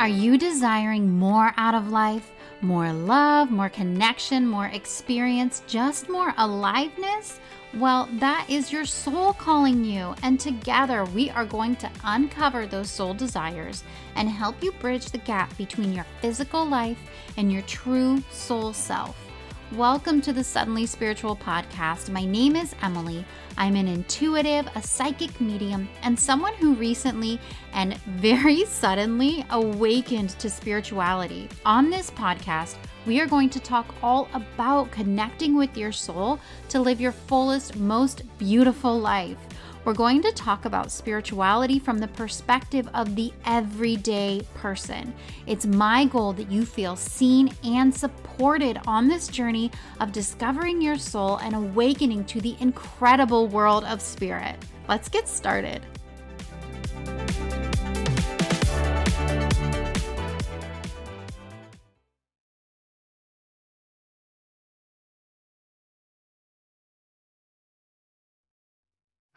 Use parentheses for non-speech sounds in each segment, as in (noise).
Are you desiring more out of life? More love, more connection, more experience, just more aliveness? Well, that is your soul calling you, and together we are going to uncover those soul desires and help you bridge the gap between your physical life and your true soul self. Welcome to the Suddenly Spiritual podcast. My name is Emilee. I'm an intuitive, a psychic medium, and someone who recently and very (laughs) suddenly awakened to spirituality. On this podcast, we are going to talk all about connecting with your soul to live your fullest, most beautiful life. We're going to talk about spirituality from the perspective of the everyday person. It's my goal that you feel seen and supported on this journey of discovering your soul and awakening to the incredible world of spirit. Let's get started.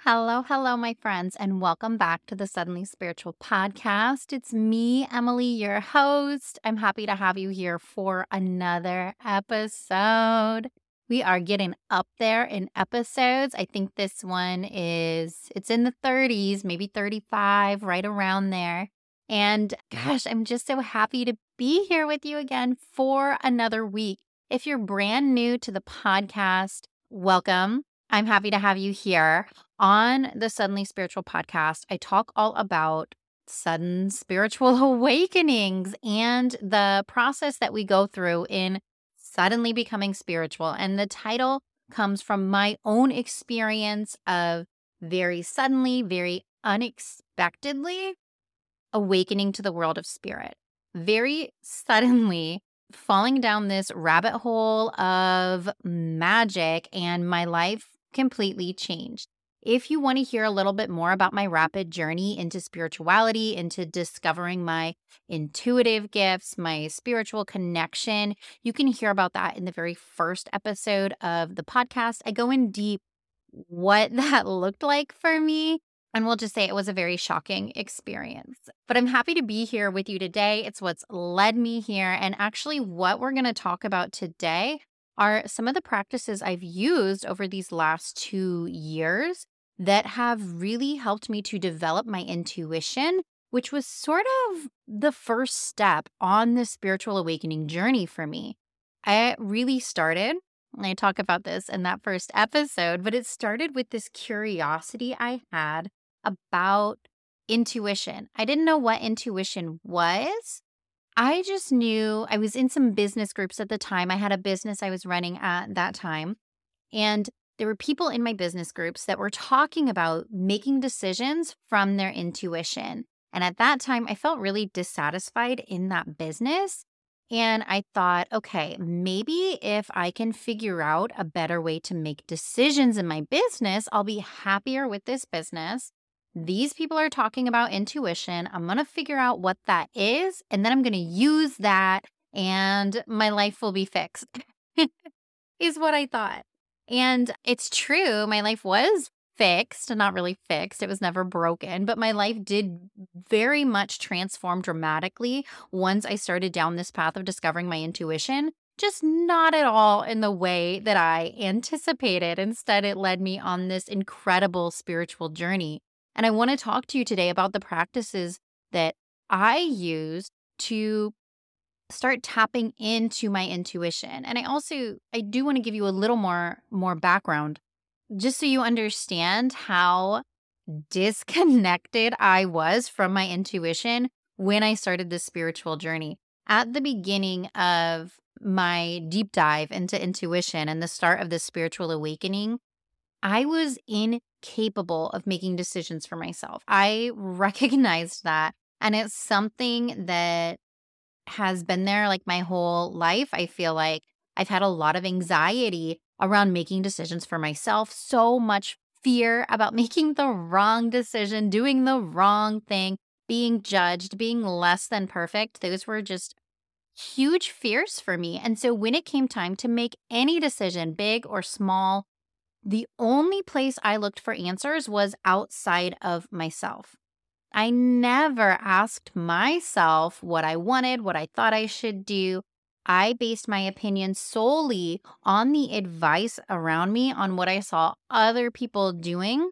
Hello, hello, my friends, and welcome back to the Suddenly Spiritual podcast. It's me, Emilee, your host. I'm happy to have you here for another episode. We are getting up there in episodes. I think this one is it's in the 30s, maybe 35, right around there. And mm-hmm. gosh, I'm just so happy to be here with you again for another week. If you're brand new to the podcast, welcome. I'm happy to have you here. On the Suddenly Spiritual podcast, I talk all about sudden spiritual (laughs) awakenings and the process that we go through in suddenly becoming spiritual. And the title comes from my own experience of very suddenly, very unexpectedly awakening to the world of spirit. Very suddenly falling down this rabbit hole of magic, and my life completely changed. If you want to hear a little bit more about my rapid journey into spirituality, into discovering my intuitive gifts, my spiritual connection, you can hear about that in the very first episode of the podcast. I go in deep what (laughs) that looked like for me. And we'll just say it was a very shocking experience. But I'm happy to be here with you today. It's what's led me here. And actually, what we're going to talk about today are some of the practices I've used over these last two years that have really helped me to develop my intuition, which was sort of the first step on the spiritual awakening journey for me. I really started, and I talk about this in that first episode, but it started with this curiosity I had about intuition. I didn't know what intuition was. I just knew I was in some business groups at the time. I had a business I was running at that time. And there were people in my business groups that were talking about making decisions from their intuition. And at that time, I felt really dissatisfied in that business. And I thought, okay, maybe if I can figure out a better way to make decisions in my business, I'll be happier with this business. These people are talking about intuition. I'm going to figure out what that is, and then I'm going to use that, and my life will be fixed, (laughs) is what I thought. And it's true, my life was fixed, not really fixed. It was never broken, but my life did very much transform dramatically once I started down this path of discovering my intuition. Just not at all in the way that I anticipated. Instead, it led me on this incredible spiritual journey. And I want to talk to you today about the practices that I use to start tapping into my intuition. And I also I do want to give you a little more more background just so you understand how disconnected I was from my intuition when I started this spiritual journey. At the beginning of my deep dive into intuition and the start of this spiritual awakening, I was incapable of making decisions for myself. I (laughs) recognized that. And it's something that has been there like my whole life. I feel like I've had a lot of anxiety around making decisions for myself, so much fear about (laughs) making the wrong decision, doing the wrong thing, being judged, being less than perfect. Those were just huge fears for me. And so when it came time to make any decision, big or small, the only place I looked for answers was outside of myself. I never asked myself what I wanted, what I thought I should do. I based my opinion solely on the advice around me, on what I saw other people doing,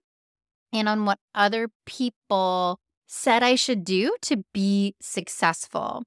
and on what other people said I should do to be successful.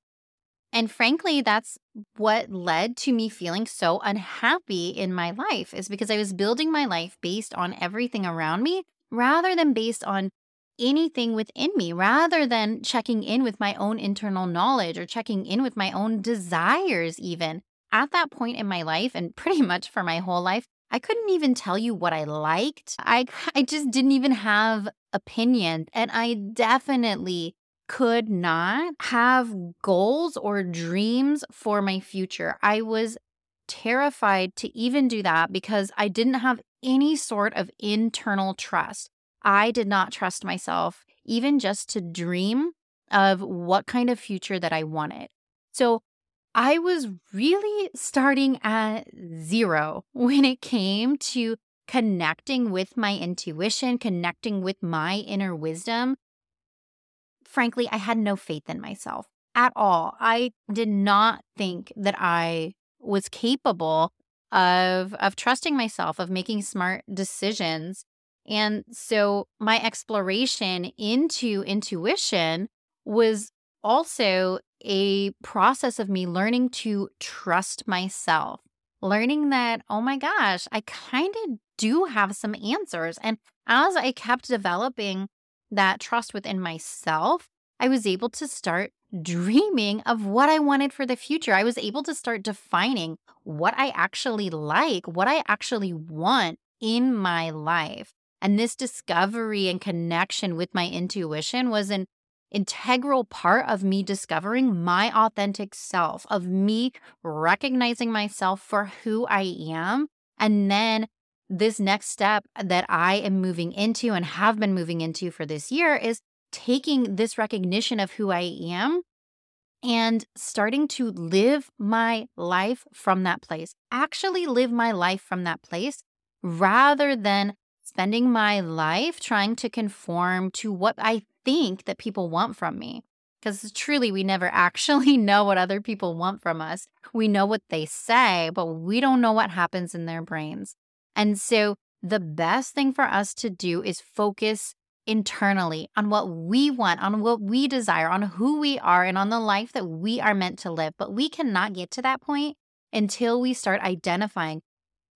And frankly, that's what led to me feeling so unhappy in my life, is because I was building my life based on everything around me rather than based on anything within me, rather than checking in with my own internal knowledge or checking in with my own desires, even. At that point in my life, and (laughs) pretty much for my whole life, I couldn't even tell you what I liked. I, (laughs) I just didn't even have opinion. And I definitely could not have goals or dreams for my future. I was terrified to even do that because I didn't have any sort of internal trust. I did not trust myself, even just to dream of what kind of future that I wanted. So I was really starting at zero (laughs) when it came to connecting with my intuition, connecting with my inner wisdom, frankly, I had no faith in myself at all. I did not think that I was capable of of trusting myself, of making smart decisions. And so my exploration into intuition was also a process of me learning to trust myself, learning that, oh my gosh, I kind of do have some answers. And as I kept developing that trust within myself, I was able to start dreaming of what I wanted for the future. I was able to start defining what I actually like, what I actually want in my life. And this discovery and connection with my intuition was an integral part of me discovering my authentic self, of me recognizing myself for who I am, and then this next step that I am moving into and have been moving into for this year is taking this recognition of who I am and starting to live my life from that place, actually live my life from that place rather than spending my life trying to conform to what I think that people want from me. Because truly, we never (laughs) actually know what other people want from us. We know what they say, but we don't know what happens in their brains. And so the best thing for us to do is focus internally on what we want, on what we desire, on who we are, and on the life that we are meant to live. But we cannot get to that point until we start identifying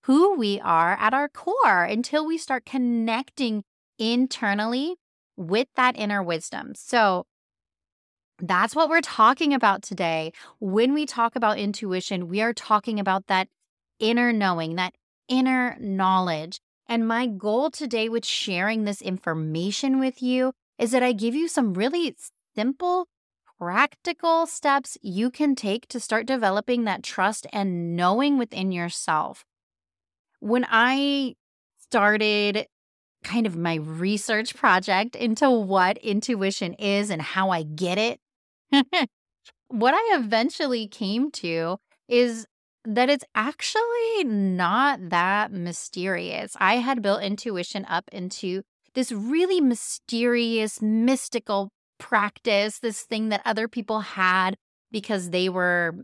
who we are at our core, until we start connecting internally with that inner wisdom. So, that's what we're talking about today. When we talk about intuition, we are talking about that inner knowing, that inner knowledge. And my goal today with sharing this information with you is that I give you some really simple, practical steps you can take to start developing that trust and knowing within yourself. When I started kind of my research project into what intuition is and how I get it, (laughs) what I eventually came to is that it's actually not that mysterious. I had built intuition up into this really mysterious, mystical practice, this thing that other people had because they were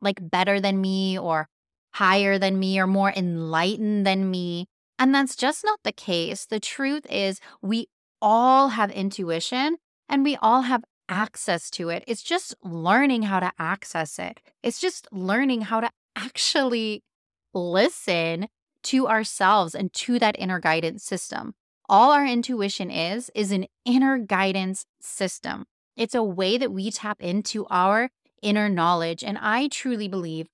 like better than me or higher than me or more enlightened than me. And that's just not the case. The truth is, we all have intuition and we all have access to it. It's just learning how to access it. It's just learning how to actually listen to ourselves and to that inner guidance system. All our intuition is, is an inner guidance system. It's a way that we tap into our inner knowledge. And I truly believe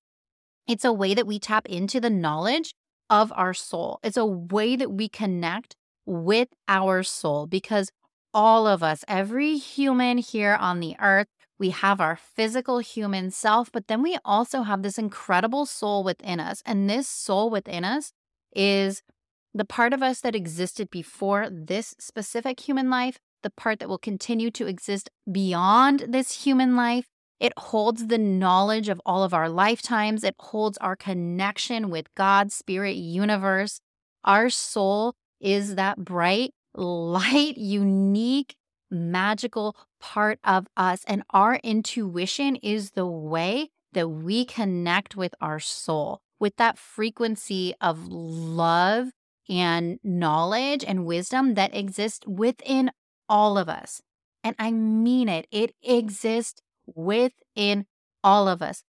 it's a way that we tap into the knowledge of our soul. It's a way that we connect with our soul because all of us, every human here on the earth, we have our physical human self, but then we also have this incredible soul within us. And this soul within us is the part of us that existed before this specific human life, the part that will continue to exist beyond this human life. It holds the knowledge of all of our lifetimes. It holds our connection with God, spirit, universe. Our soul is that bright, light, unique, magical part of us. And our intuition is the way that we connect with our soul, with that frequency of love and knowledge and wisdom that exists within all of us. And I mean it, it exists within all of us.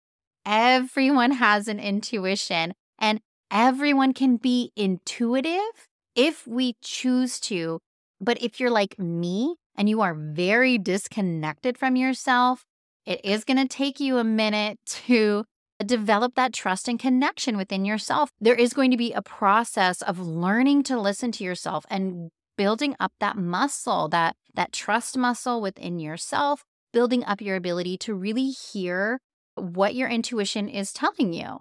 Everyone has an intuition, and everyone can be intuitive if we choose to. But if you're like me and you are very disconnected from yourself, it is going to take you a minute to develop that trust and connection within yourself. There is going to be a process of learning to listen to yourself and building up that muscle, that that trust muscle within yourself, building up your ability to really hear what your intuition is telling you.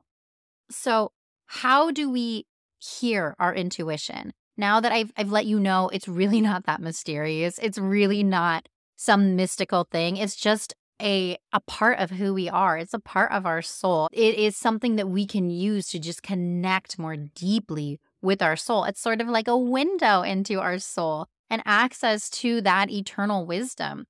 So, how do we hear our intuition? Now that I've I've let you know it's really (laughs) not that mysterious. It's really not some mystical thing. It's just a a part of who we are. It's a part of our soul. It is something that we can use to just connect more deeply with our soul. It's sort of like a window into our soul and access to that eternal wisdom.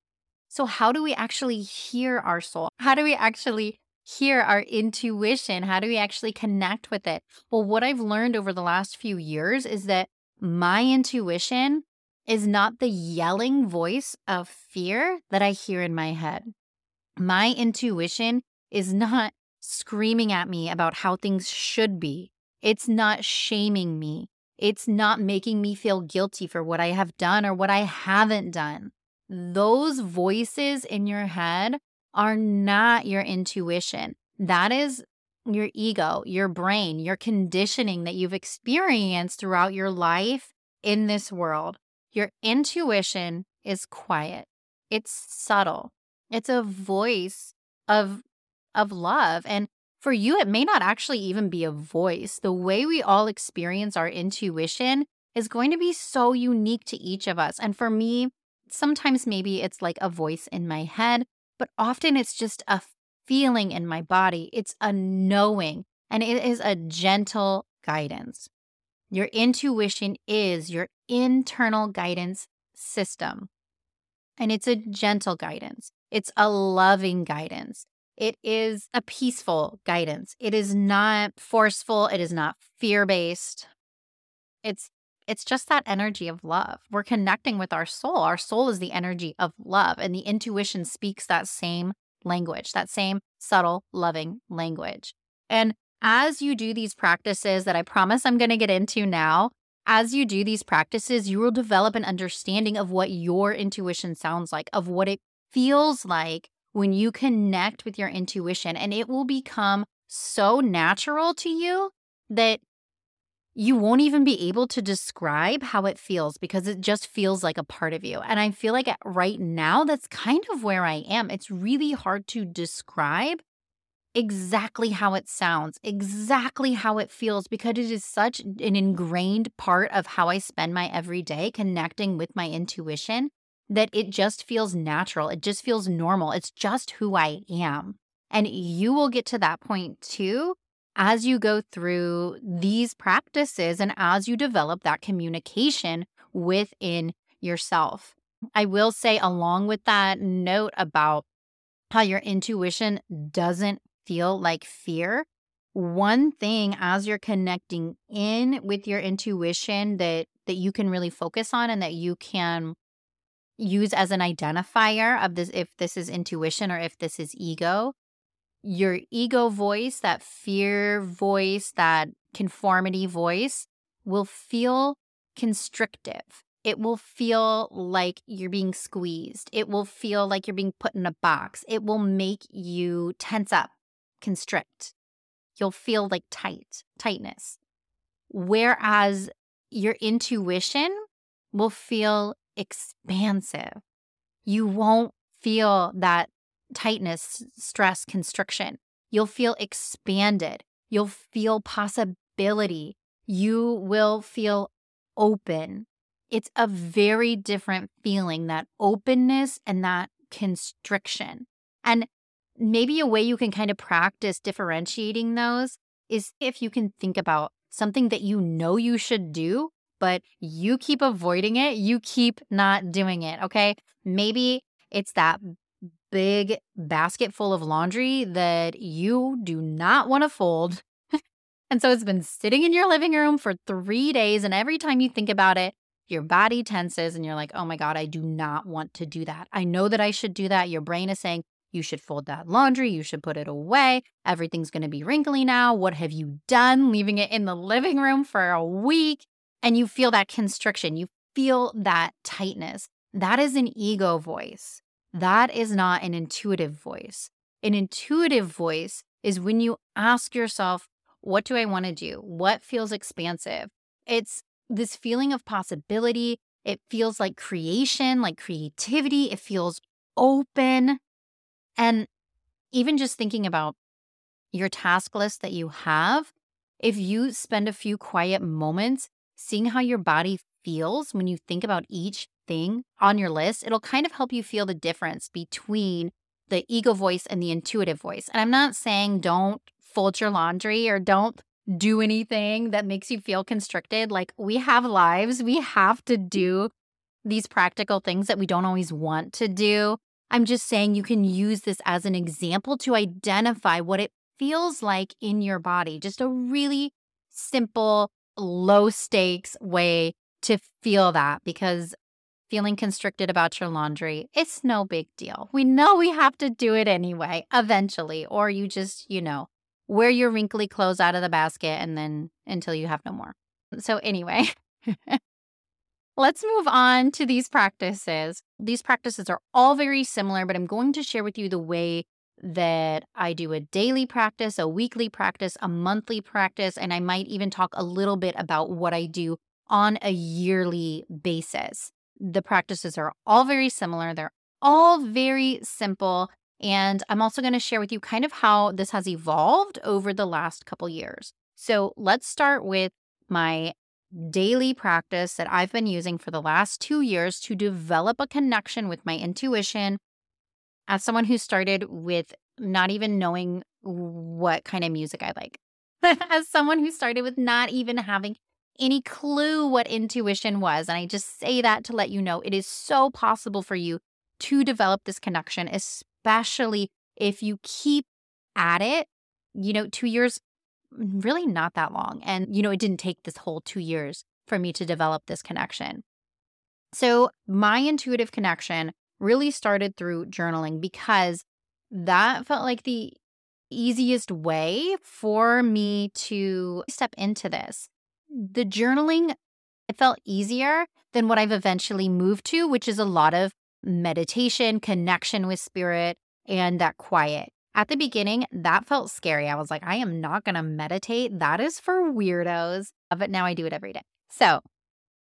So, how do we actually hear our soul? How do we actually hear our intuition? How do we actually connect with it? Well, what I've learned over the last few years is that my intuition is not the yelling voice of fear that I hear in my head. My intuition is not screaming at me about how things should be. It's not shaming me. It's not making me feel guilty for what I have done or what I haven't done. Those voices in your head are not your intuition. That is your ego, your brain, your conditioning that you've experienced throughout your life in this world. Your intuition is quiet, it's subtle, it's a voice of, of love. And for you, it may not actually even be a voice. The way we all experience our intuition is going to be so unique to each of us. And for me, sometimes maybe it's like a voice in my head, but often it's just a feeling in my body. It's a knowing, and it is a gentle guidance. Your intuition is your internal guidance system, and it's a gentle guidance. It's a loving guidance. It is a peaceful guidance. It is not forceful. It is not fear based. It's it's just that energy of love. We're connecting with our soul. Our soul is the energy of love, and the intuition speaks that same language, that same subtle, loving language. And as you do these practices that I promise I'm going to get into now, as you do these practices, you will develop an understanding of what your intuition sounds like, of what it feels like when you connect with your intuition, and it will become so natural to you that you won't even be able to describe how it feels because it just feels like a part of you. And I feel like right now, that's kind of where I am. It's really hard to describe exactly how it sounds, exactly how it feels, because it is such an ingrained part of how I spend my everyday connecting with my intuition that it just feels natural. It just feels normal. It's just who I am. And you will get to that point too as you go through these practices and as you develop that communication within yourself. I will say, along with that note about how your intuition doesn't feel like fear, one thing as you're connecting in with your intuition that that you can really focus on and that you can use as an identifier of this if this is intuition or if this is ego your ego voice that fear voice that conformity voice will feel constrictive. It will feel like you're being squeezed. It will feel like you're being put in a box. It will make you tense up constrict. You'll feel like tight tightness. Whereas your intuition will feel expansive. You won't feel that tightness, stress, constriction. You'll feel expanded. You'll feel possibility. You will feel open. It's a very different feeling, that openness and that constriction. And maybe a way you can kind of practice differentiating those is if you can think about something that you know you should do, but you keep avoiding it. You keep not doing it. Okay. Maybe it's that big basket full of laundry that you do not want to fold. (laughs) and so it's been sitting in your living room for three days. And every time you think about it, your body tenses and you're like, oh my God, I do not want to do that. I know that I should do that. Your brain is saying, you should fold that laundry. You should put it away. Everything's going to be wrinkly now. What have you done? Leaving it in the living room for a week. And you feel that constriction. You feel that tightness. That is an ego voice. That is not an intuitive voice. An intuitive voice is when you ask yourself, what do I want to do? What feels expansive? It's this feeling of possibility. It feels like creation, like creativity. It feels open. And even just thinking about your task list that you have, if you spend a few quiet moments seeing how your body feels when you think about each thing on your list, it'll kind of help you feel the difference between the ego voice and the intuitive voice. And I'm not saying don't fold your laundry or don't do anything that makes you feel constricted. Like we have lives, we have to do these practical things that we don't always want to do. I'm just saying you can use this as an example to identify what it feels like in your body. Just a really simple, low stakes way to feel that because feeling constricted about your laundry, it's no big deal. We know we have to do it anyway, eventually, or you just, you know, wear your wrinkly clothes out of the basket and then until you have no more. So, anyway. (laughs) Let's move on to these practices. These practices are all very similar, but I'm going to share with you the way that I do a daily practice, a weekly practice, a monthly practice, and I might even talk a little bit about what I do on a yearly basis. The practices are all very similar, they're all very simple. And I'm also going to share with you kind of how this has evolved over the last couple years. So let's start with my daily practice that I've been using for the last two years to develop a connection with my intuition as someone who started with not even knowing what kind of music I like, (laughs) as someone who started with not even having any clue what intuition was. And I just say that to let you know it is so possible for you to develop this connection, especially if you keep at it. You know, two years mm, really not that long. And, you know, it didn't take this whole two years for me to develop this connection. So, my intuitive connection really started through journaling because that felt like the easiest way for me to step into this. The journaling, it felt easier than what I've eventually moved to, which is a lot of meditation, connection with spirit, and that quiet. At the beginning, that felt scary. I was like, I am not going to meditate. That is for weirdos. Uh, but now I do it every day. So,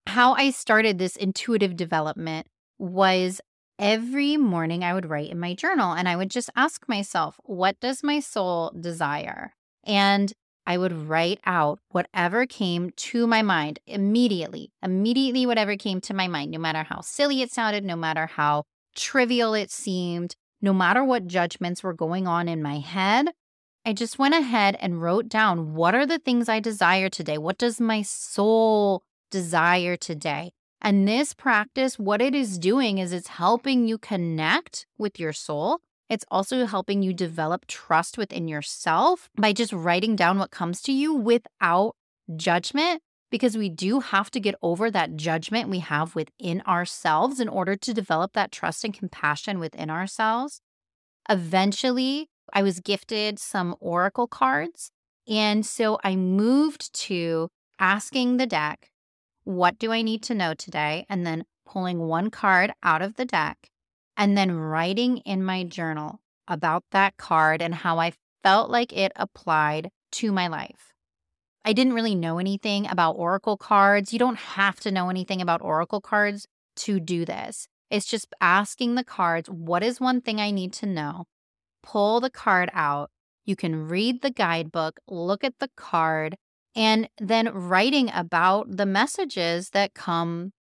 how I started this intuitive development was every morning I would write in my journal and I would just ask myself, what does my soul desire? And I would write out whatever came to my mind immediately, immediately, whatever came to my mind, no matter how silly it sounded, no matter how trivial it seemed, no matter what judgments were going on in my head, I just went ahead and wrote down what are the things I desire today? What does my soul desire today? And this practice, what it is doing is it's helping you connect with your soul. It's also helping you develop trust within yourself by just writing down what comes to you without judgment because we do have to get over that judgment we have within ourselves in order to develop that trust and compassion within ourselves. Eventually, I was gifted some oracle cards. And so I moved to asking the deck, What do I need to know today? And then pulling one card out of the deck and then writing in my journal about that card and how I felt like it applied to my life. I didn't really know anything about Oracle cards. You don't have to know anything about Oracle cards to do this. It's just asking the cards, what is one thing I need to know? Pull the card out. You can read the guidebook, look at the card, and then writing about the messages that come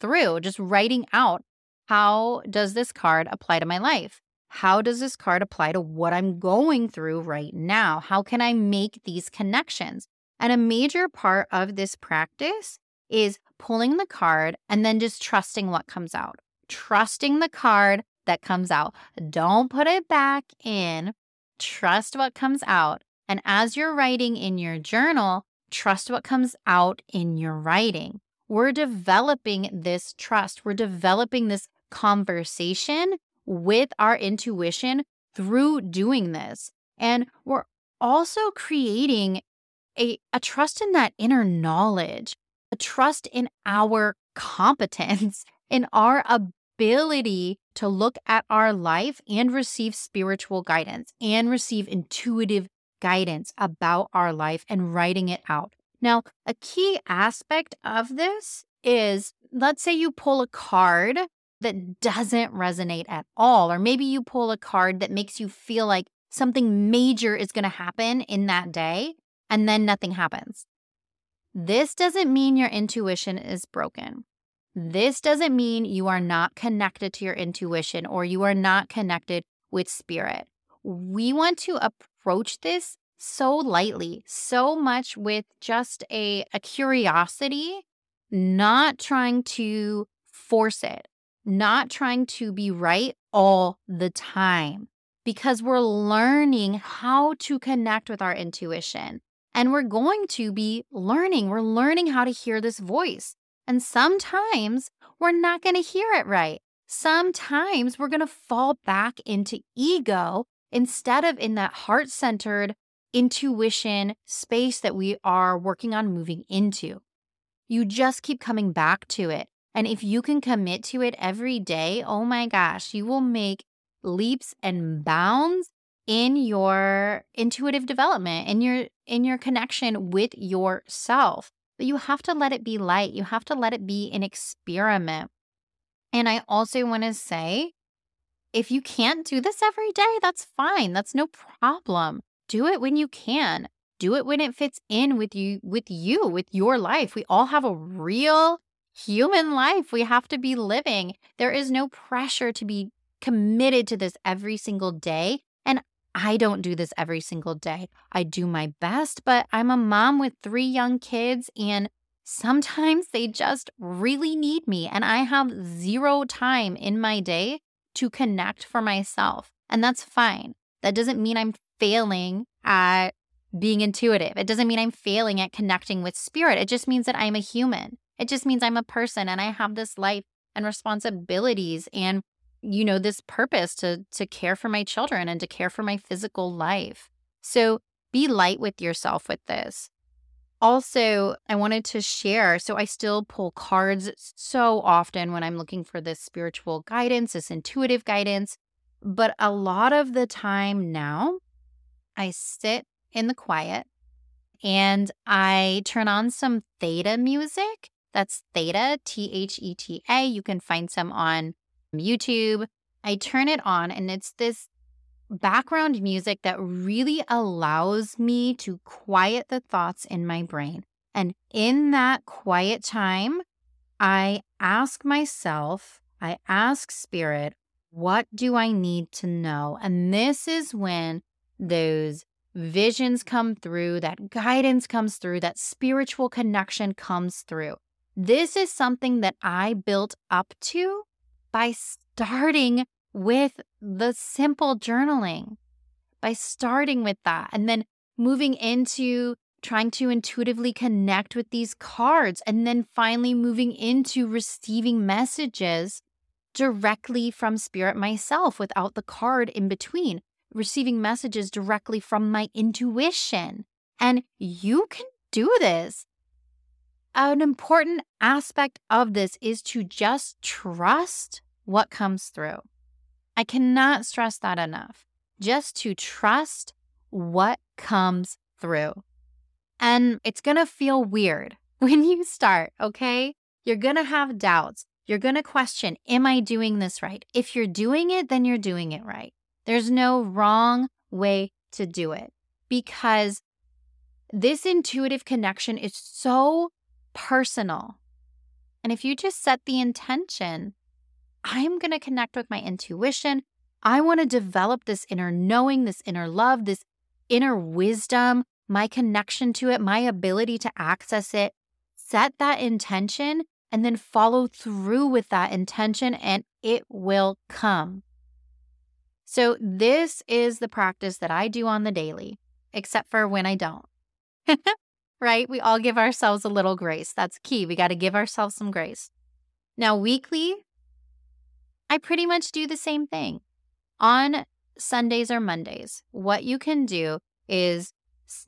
through, just writing out how does this card apply to my life? How does this card apply to what I'm going through right now? How can I make these connections? And a major part of this practice is pulling the card and then just trusting what comes out. Trusting the card that comes out. Don't put it back in. Trust what comes out. And as you're writing in your journal, trust what comes out in your writing. We're developing this trust. We're developing this conversation with our intuition through doing this. And we're also creating a, a trust in that inner knowledge, a trust in our (laughs) competence, in our ability to look at our life and receive spiritual guidance and receive intuitive guidance about our life and writing it out. Now, a key aspect of this is let's say you pull a card that doesn't resonate at all, or maybe you pull a card that makes you feel like something major is going to happen in that day and then nothing happens. This doesn't mean your intuition is broken. This doesn't mean you are not connected to your intuition or you are not connected with spirit. We want to approach this so lightly, so much with just a, a curiosity, not trying to force it, not trying to be right all the time, because we're learning how to connect with our intuition. And we're going to be learning, we're learning how to hear this voice. And sometimes we're not going to hear it right. Sometimes we're going to fall back into ego instead of in that heart centered intuition space that we are working on moving into. You just keep coming back to it. And if you can commit to it every day, oh my gosh, you will make leaps and bounds in your intuitive development in your in your connection with yourself but you have to let it be light. You have to let it be an experiment. And I also want to say if you can't do this every day, that's fine. That's no problem. Do it when you can. Do it when it fits in with you with you, with your life. We all have a real human life we have to be living. There is no pressure to be committed to this every single day. And I don't do this every single day. I do my best, but I'm a mom with three young kids, and sometimes they just really need me. And I have zero time in my day to connect for myself. And that's fine. That doesn't mean I'm failing at being intuitive. It doesn't mean I'm failing at connecting with spirit. It just means that I'm a human. It just means I'm a person and I have this life and responsibilities and you know this purpose to to care for my children and to care for my physical life. So be light with yourself with this. Also i wanted to share so i still pull cards so often when i'm looking for this spiritual guidance this intuitive guidance but a lot of the time now i sit in the quiet and i turn on some theta music that's theta t-h-e-t-a you can find some on YouTube. I turn it on, and it's this background music that really allows me to quiet the thoughts in my brain. And in that quiet time, I ask myself, I ask spirit, what do I need to know? And this is when those visions come through, that guidance comes through, that spiritual connection comes through. This is something that I built up to by starting with the simple journaling, by starting with that, and then moving into trying to intuitively connect with these cards, and then finally moving into receiving messages directly from spirit myself without the card in between, receiving messages directly from my intuition. And you can do this. An important aspect of this is to just trust what comes through. I cannot stress that enough. Just to trust what comes through. And it's going to feel weird (laughs) when you start, okay? You're going to have doubts. You're going to question, Am I doing this right? If you're doing it, then you're doing it right. There's no wrong way to do it because this intuitive connection is so personal. And if you just set the intention I'm going to connect with my intuition. I want to develop this inner knowing, this inner love, this inner wisdom, my connection to it, my ability to access it set that intention and then follow through with that intention, and it will come. So, this is the practice that I do on the daily, except for when I don't. (laughs) right? We all give ourselves a little grace. That's key. We got to give ourselves some grace. Now, weekly, I pretty much do the same thing. On Sundays or Mondays, what you can do is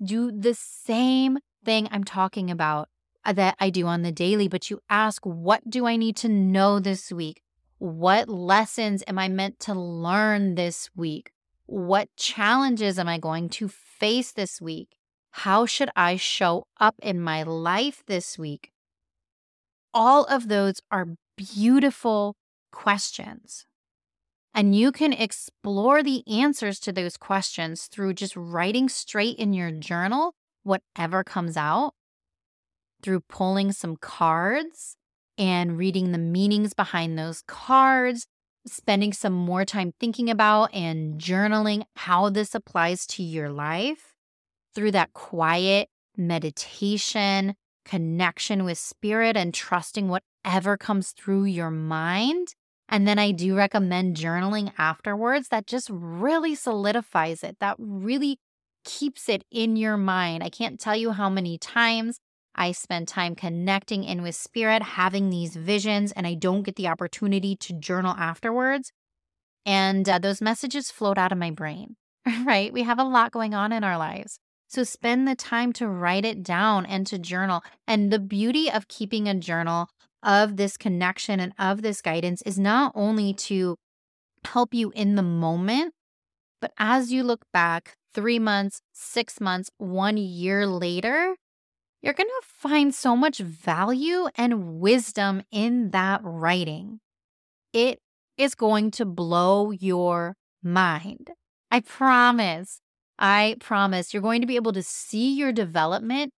do the same thing I'm talking about uh, that I do on the daily, but you ask, what do I need to know this week? What lessons am I meant to learn this week? What challenges am I going to face this week? How should I show up in my life this week? All of those are beautiful questions. And you can explore the answers to those questions through just writing straight in your journal whatever comes out, through pulling some cards, and reading the meanings behind those cards, spending some more time thinking about and journaling how this applies to your life through that quiet meditation, connection with spirit, and trusting whatever comes through your mind. And then I do recommend journaling afterwards. That just really solidifies it. That really keeps it in your mind. I can't tell you how many times I spend time connecting in with spirit, having these visions, and I don't get the opportunity to journal afterwards. And uh, those messages float out of my brain, (laughs) right? We have a lot going on in our lives. So spend the time to write it down and to journal. And the beauty of keeping a journal of this connection and of this guidance is not only to help you in the moment, but as you look back three months, six months, one year later, you're going to find so much value and wisdom in that writing. It is going to blow your mind. I promise. I promise you're going to be able to see your development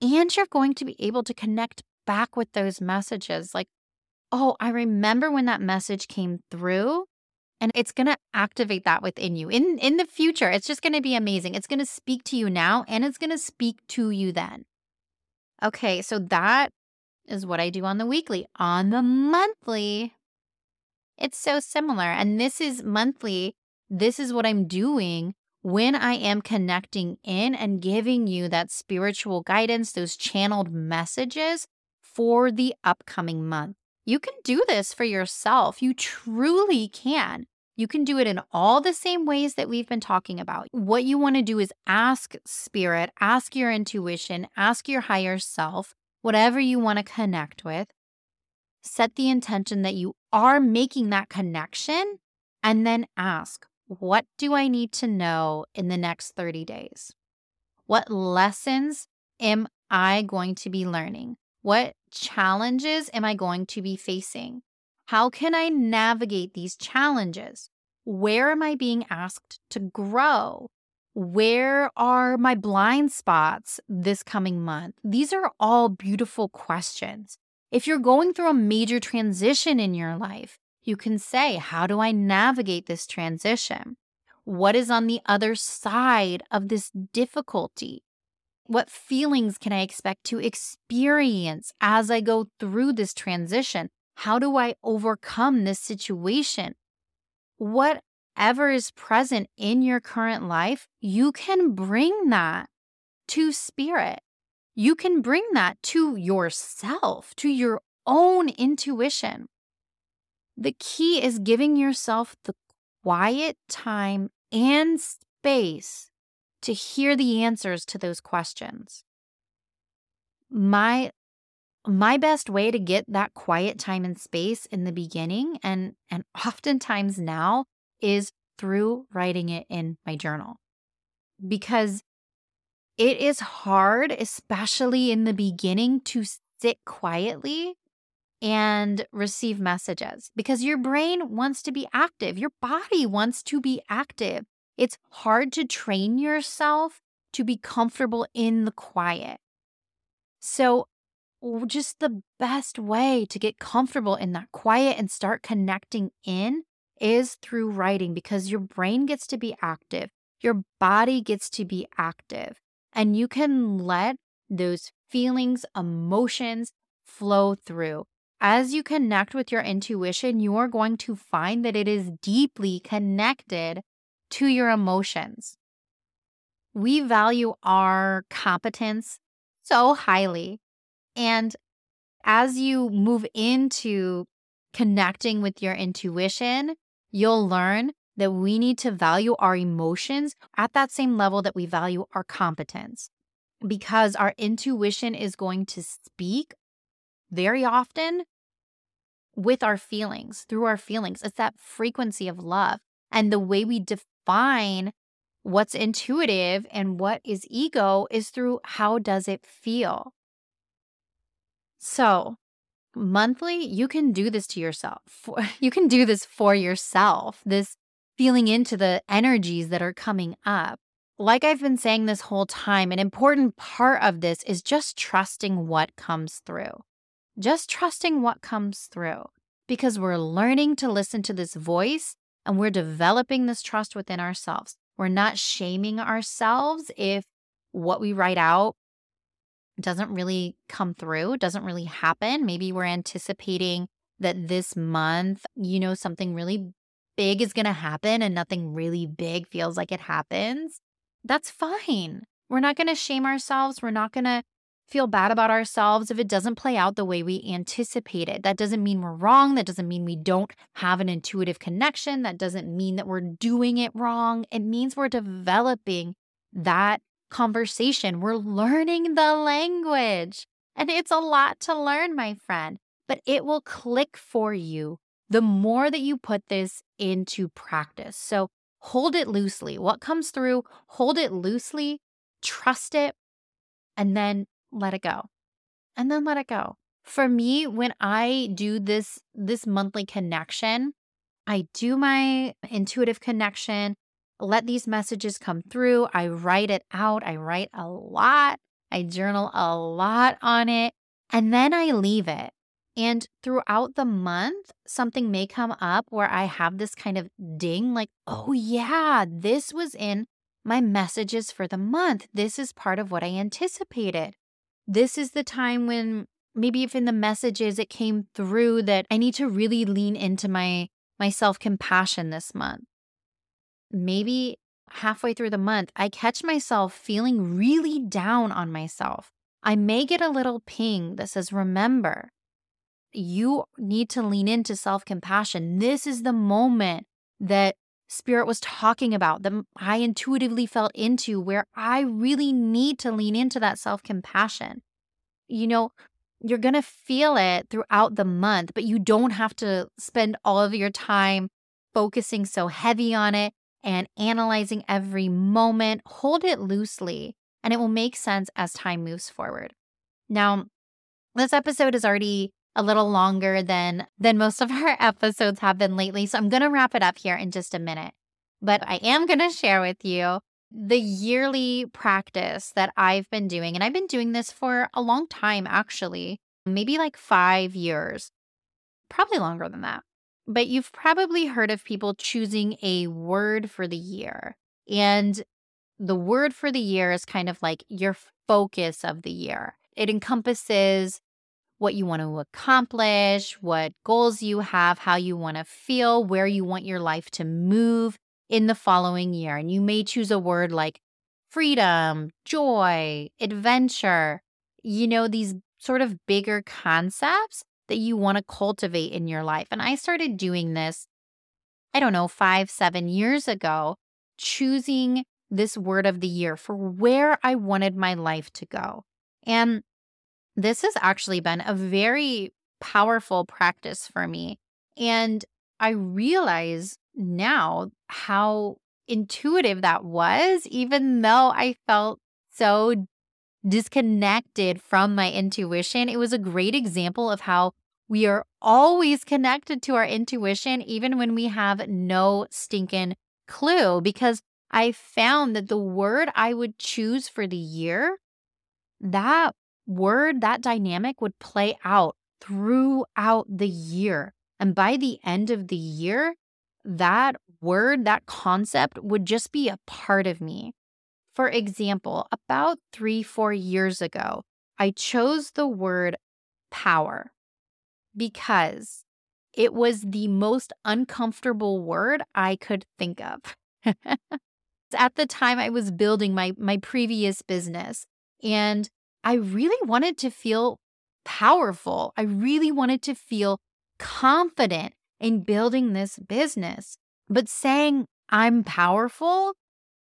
and you're going to be able to connect back with those messages. Like, oh, I remember when that message came through and it's going to activate that within you in in the future it's just going to be amazing it's going to speak to you now and it's going to speak to you then Okay, so that is what I do on the weekly. On the monthly, it's so similar. And this is monthly. This is what I'm doing when I am connecting in and giving you that spiritual guidance, those channeled messages for the upcoming month. You can do this for yourself. You truly can. You can do it in all the same ways that we've been talking about. What you want to do is ask spirit, ask your intuition, ask your higher self, whatever you want to connect with. Set the intention that you are making that connection and then ask, what do I need to know in the next 30 days? What lessons am I going to be learning? What challenges am I going to be facing? How can I navigate these challenges? Where am I being asked to grow? Where are my blind spots this coming month? These are all beautiful questions. If you're going through a major transition in your life, you can say, How do I navigate this transition? What is on the other side of this difficulty? What feelings can I expect to experience as I go through this transition? How do I overcome this situation? Whatever is present in your current life, you can bring that to spirit. You can bring that to yourself, to your own intuition. The key is giving yourself the quiet time and space to hear the answers to those questions. My my best way to get that quiet time and space in the beginning and and (laughs) oftentimes now is through writing it in my journal because it is hard especially in the beginning to sit quietly and receive messages because your brain wants to be active your body wants to be active it's hard to train yourself to be comfortable in the quiet so just the best way to get comfortable in that quiet and start connecting in is through writing because your brain gets to be active, your body gets to be active, and you can let those feelings, emotions flow through. As you connect with your intuition, you are going to find that it is deeply connected to your emotions. We value our competence so highly. And as you move into connecting with your intuition, you'll learn that we need to value our emotions at that same level that we value our competence because our intuition is going to speak very often with our feelings, through our feelings. It's that frequency of love. And the way we define what's intuitive and what is ego is through how does it feel. So, monthly, you can do this to yourself. (laughs) You can do this for yourself. This feeling into the energies that are coming up. Like I've been saying this whole time, an important part of this is just trusting what comes through. Just trusting what comes through because we're learning to listen to this voice and we're developing this trust within ourselves. We're not shaming ourselves if what we write out doesn't really come through, doesn't really happen. Maybe we're anticipating that this month, you know, something really big is going to happen and nothing really big feels like it happens. That's fine. We're not going to shame ourselves. We're not going to feel bad about ourselves if it doesn't play out the way we anticipated. That doesn't mean we're wrong. That doesn't mean we don't have an intuitive connection. That doesn't mean that we're doing it wrong. It means we're developing that conversation. We're learning the language. And it's a lot to learn, my friend, but it will click for you the more that you put this into practice. So hold it loosely. What comes through, hold it loosely, trust it, and then let it go. And then let it go. For me, when I do this this monthly connection, I do my intuitive connection, let these messages come through. I write it out. I write a lot. I journal a lot on it. And then I leave it. And throughout the month, something may come up where I have this kind of ding like, oh, yeah, this was in my messages for the month. This is part of what I anticipated. This is the time when maybe if in the messages it came through that I need to really lean into my my self-compassion this month maybe halfway through the month, I catch myself feeling really down on myself. I may get a little ping that says, Remember, you need to lean into self compassion. This is the moment that Spirit was talking about, that I intuitively felt into, where I really need to lean into that self compassion. You know, you're going to feel it throughout the month, but you don't have to spend all of your time focusing so heavy on it and analyzing every moment. Hold it loosely, and it will make sense as time moves forward. Now, this episode is already a little longer than than most of our (laughs) episodes have been lately, so I'm going to wrap it up here in just a minute. But I am going to share with you the yearly practice that I've been doing, and I've been doing this for a long time actually, maybe like 5 years. Probably longer than that but you've probably heard of people choosing a word for the year. And the word for the year is kind of like your focus of the year. It encompasses what you want to accomplish, what goals you have, how you want to feel, where you want your life to move in the following year. And you may choose a word like freedom, joy, adventure, you know, these sort of bigger concepts that you want to cultivate in your life. And I started doing this, I don't know, five, seven years ago, choosing this word of the year for where I wanted my life to go. And this has actually been a very powerful practice for me. And I realize now how intuitive that was, even though I felt so disconnected from my intuition. It was a great example of how we are always connected to our intuition, even when we have no stinking clue. Because I found that the word I would choose for the year, that word, that dynamic would play out throughout the year. And by the end of the year, that word, that concept would just be a part of me. For example, about three, four years ago, I chose the word power because it was the most uncomfortable word I could think of. (laughs) At the time I was building my my previous business and I really wanted to feel powerful. I really wanted to feel confident in building this business. But saying I'm powerful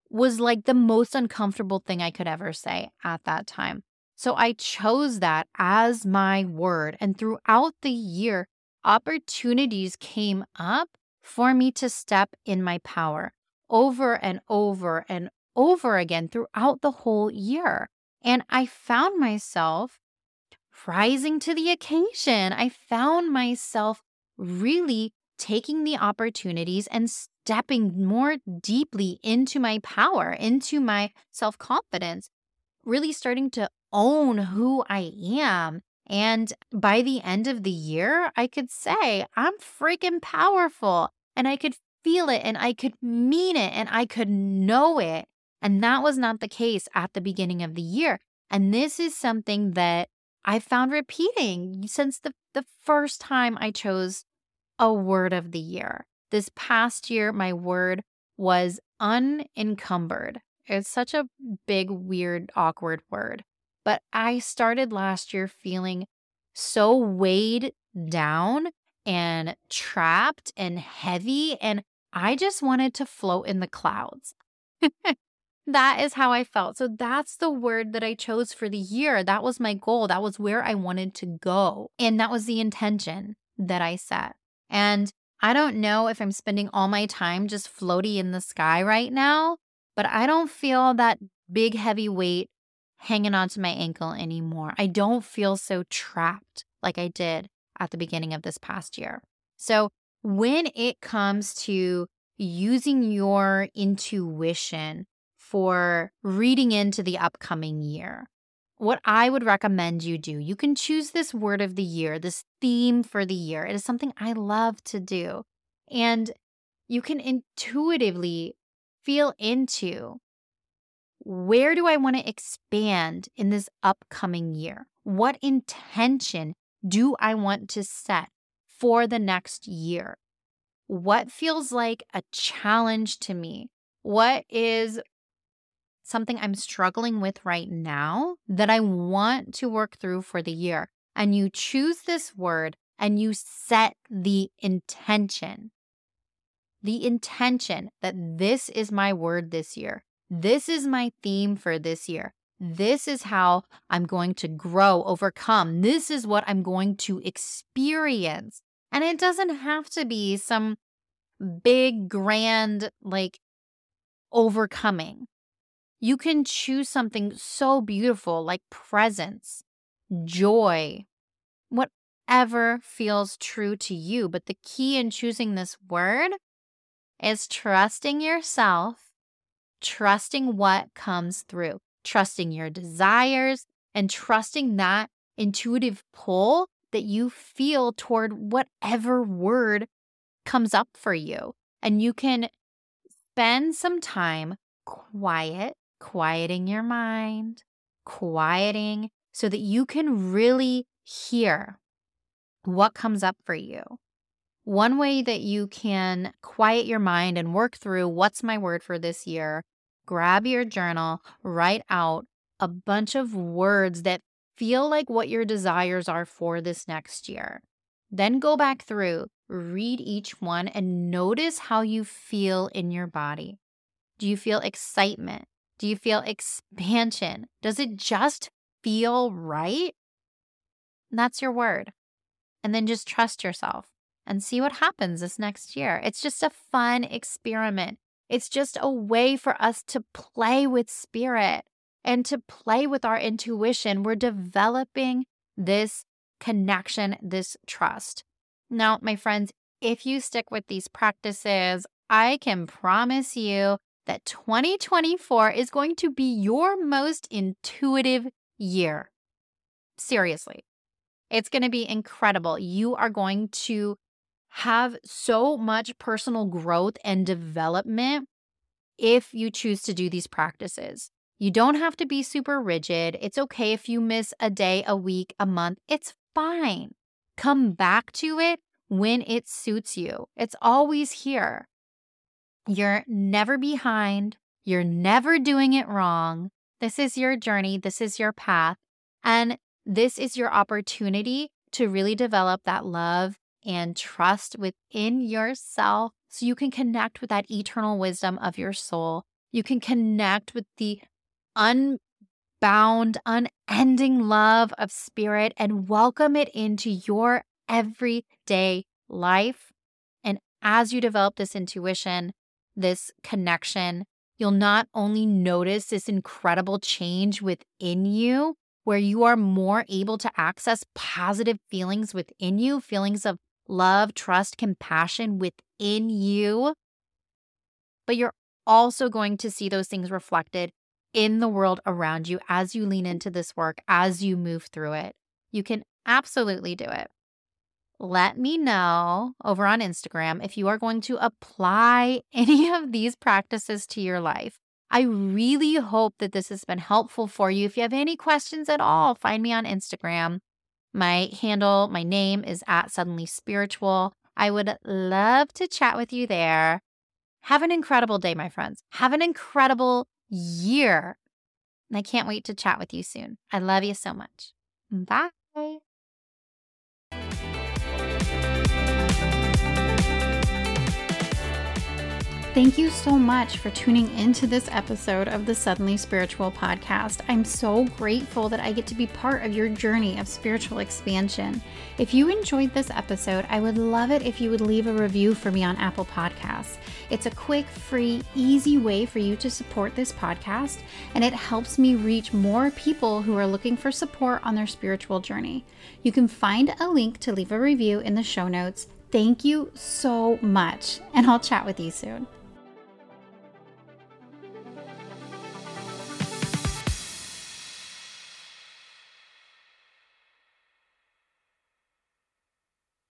was like the most uncomfortable thing I could ever say at that time. So I chose that as my word. And throughout the year, opportunities came up for me to step in my power over and over and over again throughout the whole year. And I found myself rising to the occasion. I found myself really taking the opportunities and stepping more deeply into my power, into my self confidence, really starting to own who I am. And by the end of the year, I could say, I'm freaking powerful. And I could feel it and I could mean it and I could know it. And that was not the case at the beginning of the year. And this is something that I found repeating since the, the first time I chose a word of the year. This past year, my word was unencumbered. It's such a big, weird, awkward word. But I started last year feeling so weighed down and trapped and heavy. And I just wanted to float in the clouds. (laughs) that is how I felt. So that's the word that I chose for the year. That was my goal. That was where I wanted to go. And that was the intention that I set. And I don't know if I'm spending all my time just floaty in the sky right now, but I don't feel that big, heavy weight hanging onto my ankle anymore. I don't feel so trapped like I did at the beginning of this past year. So, when it comes to using your intuition for reading into the upcoming year, what I would recommend you do, you can choose this word of the year, this theme for the year. It is something I love to do. And you can intuitively feel into where do I want to expand in this upcoming year? What intention do I want to set for the next year? What feels like a challenge to me? What is something I'm struggling with right now that I want to work through for the year? And you choose this word and you set the intention. The intention that this is my word this year. This is my theme for this year. This is how I'm going to grow, overcome. This is what I'm going to experience. And it doesn't have to be some big, grand, like overcoming. You can choose something so beautiful like presence, joy, whatever feels true to you. But the key in choosing this word is trusting yourself, trusting what comes through trusting your desires, and trusting that intuitive pull that you feel toward whatever word comes up for you. And you can spend some time quiet, quieting your mind, quieting so that you can really hear what comes up for you. One way that you can quiet your mind and work through what's my word for this year grab your journal, write out a bunch of words that feel like what your desires are for this next year. Then go back through, read each one, and notice how you feel in your body. Do you feel excitement? Do you feel expansion? Does it just feel right? that's your word. And then just trust yourself and see what happens this next year. It's just a fun experiment. It's just a way for us to play with spirit and to play with our intuition. We're developing this connection, this trust. Now, my friends, if you stick with these practices, I can promise you that 2024 is going to be your most intuitive year. Seriously, it's going to be incredible. You are going to have so much personal growth and development if you choose to do these practices. You don't have to be super rigid. It's okay if you miss a day, a week, a month. It's fine. Come back to it when it suits you. It's always here. You're never behind. You're never doing it wrong. This is your journey. This is your path. And this is your opportunity to really develop that love and trust within yourself so you can connect with that eternal wisdom of your soul. You can connect with the unbound, unending love of spirit and welcome it into your everyday life. And as you develop this intuition, this connection, you'll not only notice this incredible change within you, where you are more able to access positive feelings within you, feelings of love, trust, compassion within you. But you're also going to see those things reflected in the world around you as you lean into this work, as you move through it. You can absolutely do it. Let me know over on Instagram if you are going to apply (laughs) any of these practices to your life. I really hope that this has been helpful for you. If you have any questions at all, find me on Instagram. My handle, my name is at Suddenly Spiritual. I would love to chat with you there. Have an incredible day, my friends. Have an incredible year. And I can't wait to chat with you soon. I love you so much. Bye. Thank you so much for tuning into this episode of the Suddenly Spiritual podcast. I'm so grateful that I get to be part of your journey of spiritual expansion. If you enjoyed this episode, I would love it if you would leave a review for me on Apple Podcasts. It's a quick, free, easy way for you to support this podcast, and it helps me reach more people who are looking for support on their spiritual journey. You can find a link to leave a review in the show notes. Thank you so much, and I'll chat with you soon.